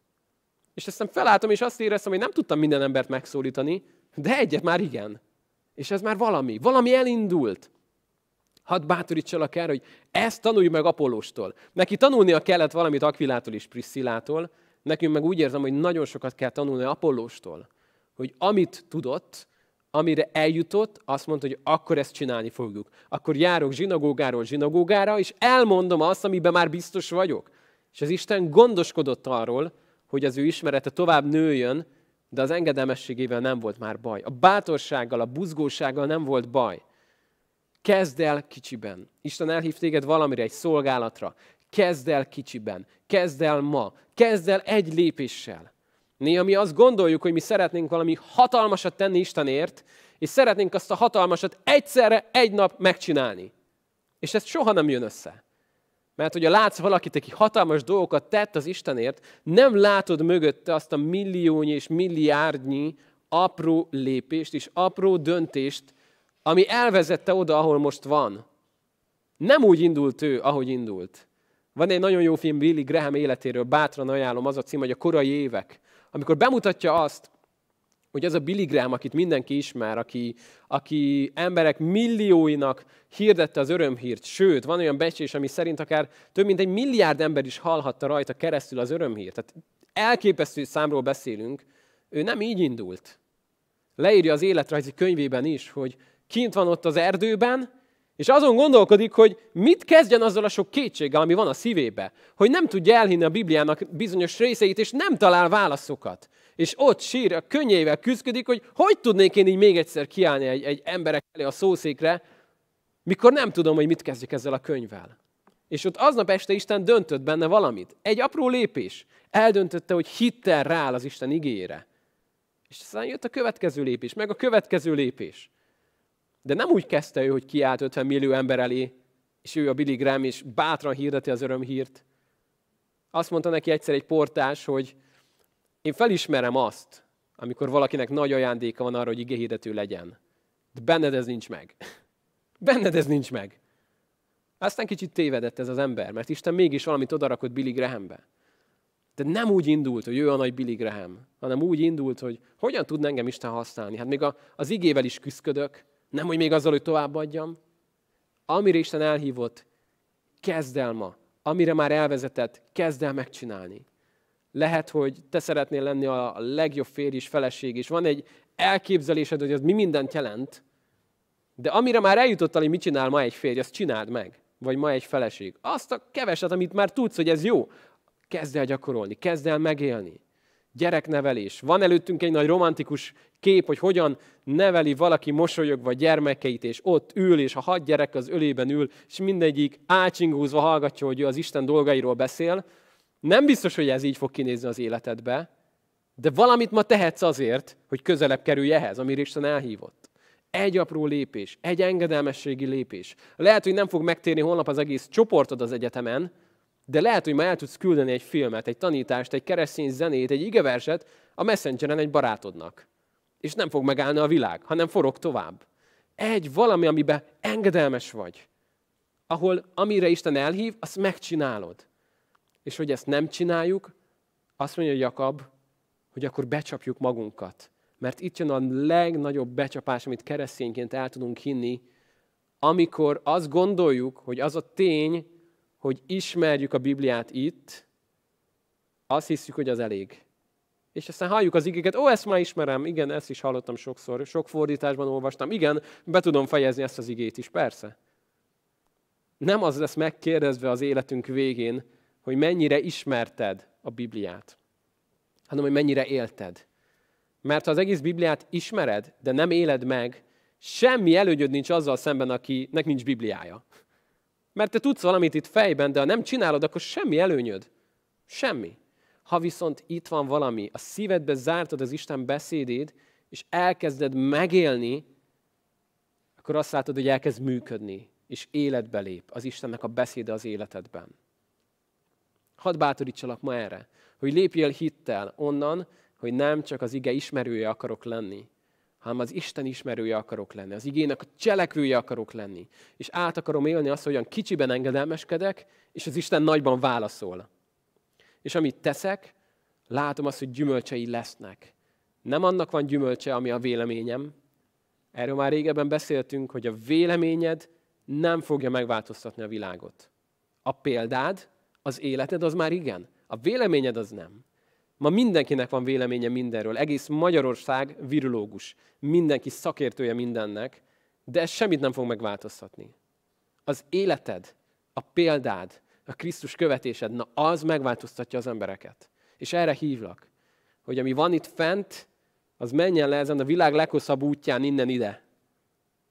És aztán felálltam, és azt éreztem, hogy nem tudtam minden embert megszólítani, de egyet már igen. És ez már valami. Valami elindult. Hadd bátorítsalak erre, hogy ezt tanulj meg Apollóstól. Neki tanulnia kellett valamit Akvilától és Priscillától, nekünk meg úgy érzem, hogy nagyon sokat kell tanulni Apollóstól hogy amit tudott, amire eljutott, azt mondta, hogy akkor ezt csinálni fogjuk. Akkor járok zsinagógáról zsinagógára, és elmondom azt, amiben már biztos vagyok. És az Isten gondoskodott arról, hogy az ő ismerete tovább nőjön, de az engedelmességével nem volt már baj. A bátorsággal, a buzgósággal nem volt baj. Kezd el kicsiben. Isten elhív téged valamire, egy szolgálatra. Kezd el kicsiben. Kezd el ma. Kezd el egy lépéssel. Néha mi azt gondoljuk, hogy mi szeretnénk valami hatalmasat tenni Istenért, és szeretnénk azt a hatalmasat egyszerre, egy nap megcsinálni. És ez soha nem jön össze. Mert hogyha látsz valakit, aki hatalmas dolgokat tett az Istenért, nem látod mögötte azt a milliónyi és milliárdnyi apró lépést és apró döntést, ami elvezette oda, ahol most van. Nem úgy indult ő, ahogy indult. Van egy nagyon jó film Billy Graham életéről, bátran ajánlom, az a cím, hogy a korai évek amikor bemutatja azt, hogy az a Billy Graham, akit mindenki ismer, aki, aki emberek millióinak hirdette az örömhírt, sőt, van olyan becsés, ami szerint akár több mint egy milliárd ember is hallhatta rajta keresztül az örömhírt. Tehát elképesztő számról beszélünk, ő nem így indult. Leírja az életrajzi könyvében is, hogy kint van ott az erdőben, és azon gondolkodik, hogy mit kezdjen azzal a sok kétséggel, ami van a szívébe. Hogy nem tudja elhinni a Bibliának bizonyos részeit, és nem talál válaszokat. És ott sír, a könnyével küzdik, hogy hogy tudnék én így még egyszer kiállni egy, egy emberek elé a szószékre, mikor nem tudom, hogy mit kezdjek ezzel a könyvvel. És ott aznap este Isten döntött benne valamit. Egy apró lépés. Eldöntötte, hogy hittel rá az Isten igényére. És aztán jött a következő lépés, meg a következő lépés. De nem úgy kezdte ő, hogy kiállt 50 millió ember elé, és ő a Billy Graham, és bátran hirdeti az örömhírt. Azt mondta neki egyszer egy portás, hogy én felismerem azt, amikor valakinek nagy ajándéka van arra, hogy igéhirdető legyen. De benned ez nincs meg. [laughs] Benned ez nincs meg. Aztán kicsit tévedett ez az ember, mert Isten mégis valamit odarakott Billy Grahambe. De nem úgy indult, hogy ő a nagy Billy Graham, hanem úgy indult, hogy hogyan tud engem Isten használni. Hát még a, az igével is küzdök, nem, hogy még azzal, hogy továbbadjam. Amire Isten elhívott, kezd el ma. Amire már elvezetett, kezd el megcsinálni. Lehet, hogy te szeretnél lenni a legjobb férj és feleség, és van egy elképzelésed, hogy az mi mindent jelent, de amire már eljutottál, hogy mit csinál ma egy férj, azt csináld meg. Vagy ma egy feleség. Azt a keveset, amit már tudsz, hogy ez jó, kezd el gyakorolni, kezd el megélni gyereknevelés. Van előttünk egy nagy romantikus kép, hogy hogyan neveli valaki mosolyogva gyermekeit, és ott ül, és a hat gyerek az ölében ül, és mindegyik ácsingúzva hallgatja, hogy ő az Isten dolgairól beszél. Nem biztos, hogy ez így fog kinézni az életedbe, de valamit ma tehetsz azért, hogy közelebb kerülj ehhez, amire Isten elhívott. Egy apró lépés, egy engedelmességi lépés. Lehet, hogy nem fog megtérni holnap az egész csoportod az egyetemen, de lehet, hogy ma el tudsz küldeni egy filmet, egy tanítást, egy keresztény zenét, egy igeverset a messengeren egy barátodnak. És nem fog megállni a világ, hanem forog tovább. Egy valami, amiben engedelmes vagy. Ahol amire Isten elhív, azt megcsinálod. és hogy ezt nem csináljuk, azt mondja Jakab, hogy akkor becsapjuk magunkat. Mert itt jön a legnagyobb becsapás, amit keresztényként el tudunk hinni, amikor azt gondoljuk, hogy az a tény, hogy ismerjük a Bibliát itt, azt hiszük, hogy az elég. És aztán halljuk az igéket, ó, ezt már ismerem, igen, ezt is hallottam sokszor, sok fordításban olvastam, igen, be tudom fejezni ezt az igét is, persze. Nem az lesz megkérdezve az életünk végén, hogy mennyire ismerted a Bibliát, hanem hogy mennyire élted. Mert ha az egész Bibliát ismered, de nem éled meg, semmi előnyöd nincs azzal szemben, akinek nincs Bibliája. Mert te tudsz valamit itt fejben, de ha nem csinálod, akkor semmi előnyöd. Semmi. Ha viszont itt van valami, a szívedbe zártad az Isten beszédét, és elkezded megélni, akkor azt látod, hogy elkezd működni, és életbe lép az Istennek a beszéde az életedben. Hadd bátorítsalak ma erre, hogy lépjél hittel onnan, hogy nem csak az ige ismerője akarok lenni, hanem az Isten ismerője akarok lenni, az igének a cselekvője akarok lenni. És át akarom élni azt, hogy olyan kicsiben engedelmeskedek, és az Isten nagyban válaszol. És amit teszek, látom azt, hogy gyümölcsei lesznek. Nem annak van gyümölcse, ami a véleményem. Erről már régebben beszéltünk, hogy a véleményed nem fogja megváltoztatni a világot. A példád, az életed, az már igen. A véleményed az nem. Ma mindenkinek van véleménye mindenről. Egész Magyarország virológus. Mindenki szakértője mindennek, de ez semmit nem fog megváltoztatni. Az életed, a példád, a Krisztus követésed, na az megváltoztatja az embereket. És erre hívlak, hogy ami van itt fent, az menjen le ezen a világ leghosszabb útján innen ide.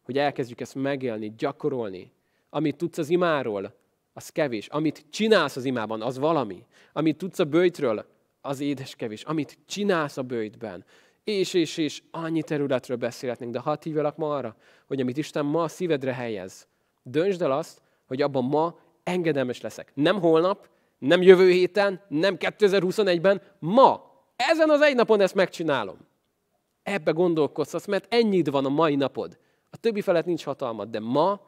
Hogy elkezdjük ezt megélni, gyakorolni. Amit tudsz az imáról, az kevés. Amit csinálsz az imában, az valami. Amit tudsz a bőjtről, az édes kevés. Amit csinálsz a bőjtben, és, és, és annyi területről beszélhetnénk, de hadd hívjalak ma arra, hogy amit Isten ma a szívedre helyez, döntsd el azt, hogy abban ma engedelmes leszek. Nem holnap, nem jövő héten, nem 2021-ben, ma, ezen az egy napon ezt megcsinálom. Ebbe gondolkodsz, mert ennyit van a mai napod. A többi felett nincs hatalmad, de ma,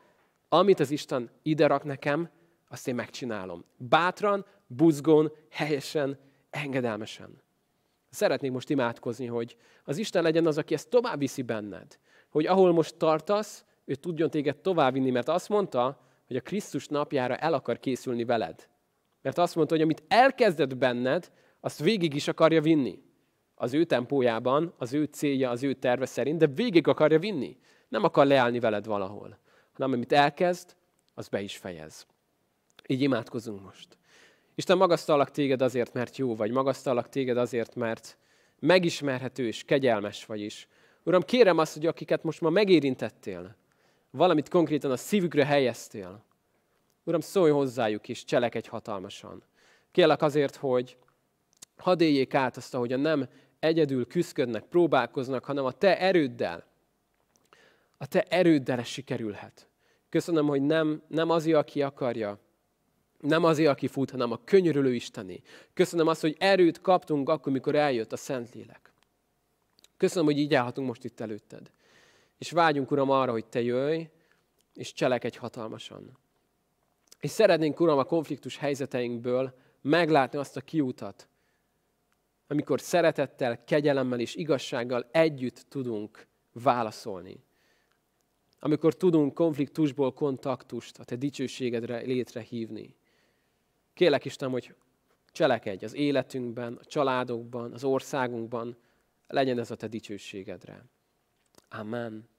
amit az Isten ide rak nekem, azt én megcsinálom. Bátran, buzgón, helyesen, engedelmesen. Szeretnék most imádkozni, hogy az Isten legyen az, aki ezt tovább viszi benned. Hogy ahol most tartasz, ő tudjon téged továbbvinni, mert azt mondta, hogy a Krisztus napjára el akar készülni veled. Mert azt mondta, hogy amit elkezdett benned, azt végig is akarja vinni. Az ő tempójában, az ő célja, az ő terve szerint, de végig akarja vinni. Nem akar leállni veled valahol, hanem amit elkezd, az be is fejez. Így imádkozunk most. Isten, magasztalak téged azért, mert jó vagy. Magasztalak téged azért, mert megismerhető és kegyelmes vagy is. Uram, kérem azt, hogy akiket most ma megérintettél, valamit konkrétan a szívükre helyeztél, Uram, szólj hozzájuk és cselekedj hatalmasan. Kérlek azért, hogy hadd éljék át azt, a nem egyedül küzdködnek, próbálkoznak, hanem a te erőddel, a te erőddel sikerülhet. Köszönöm, hogy nem, nem az, aki akarja, nem azért, aki fut, hanem a könyörülő Istené. Köszönöm azt, hogy erőt kaptunk akkor, mikor eljött a Szentlélek. Köszönöm, hogy így állhatunk most itt előtted. És vágyunk, Uram, arra, hogy Te jöjj, és cselekedj hatalmasan. És szeretnénk, Uram, a konfliktus helyzeteinkből meglátni azt a kiutat, amikor szeretettel, kegyelemmel és igazsággal együtt tudunk válaszolni. Amikor tudunk konfliktusból kontaktust a Te dicsőségedre létrehívni. Kélek Isten, hogy cselekedj az életünkben, a családokban, az országunkban, legyen ez a Te dicsőségedre. Amen.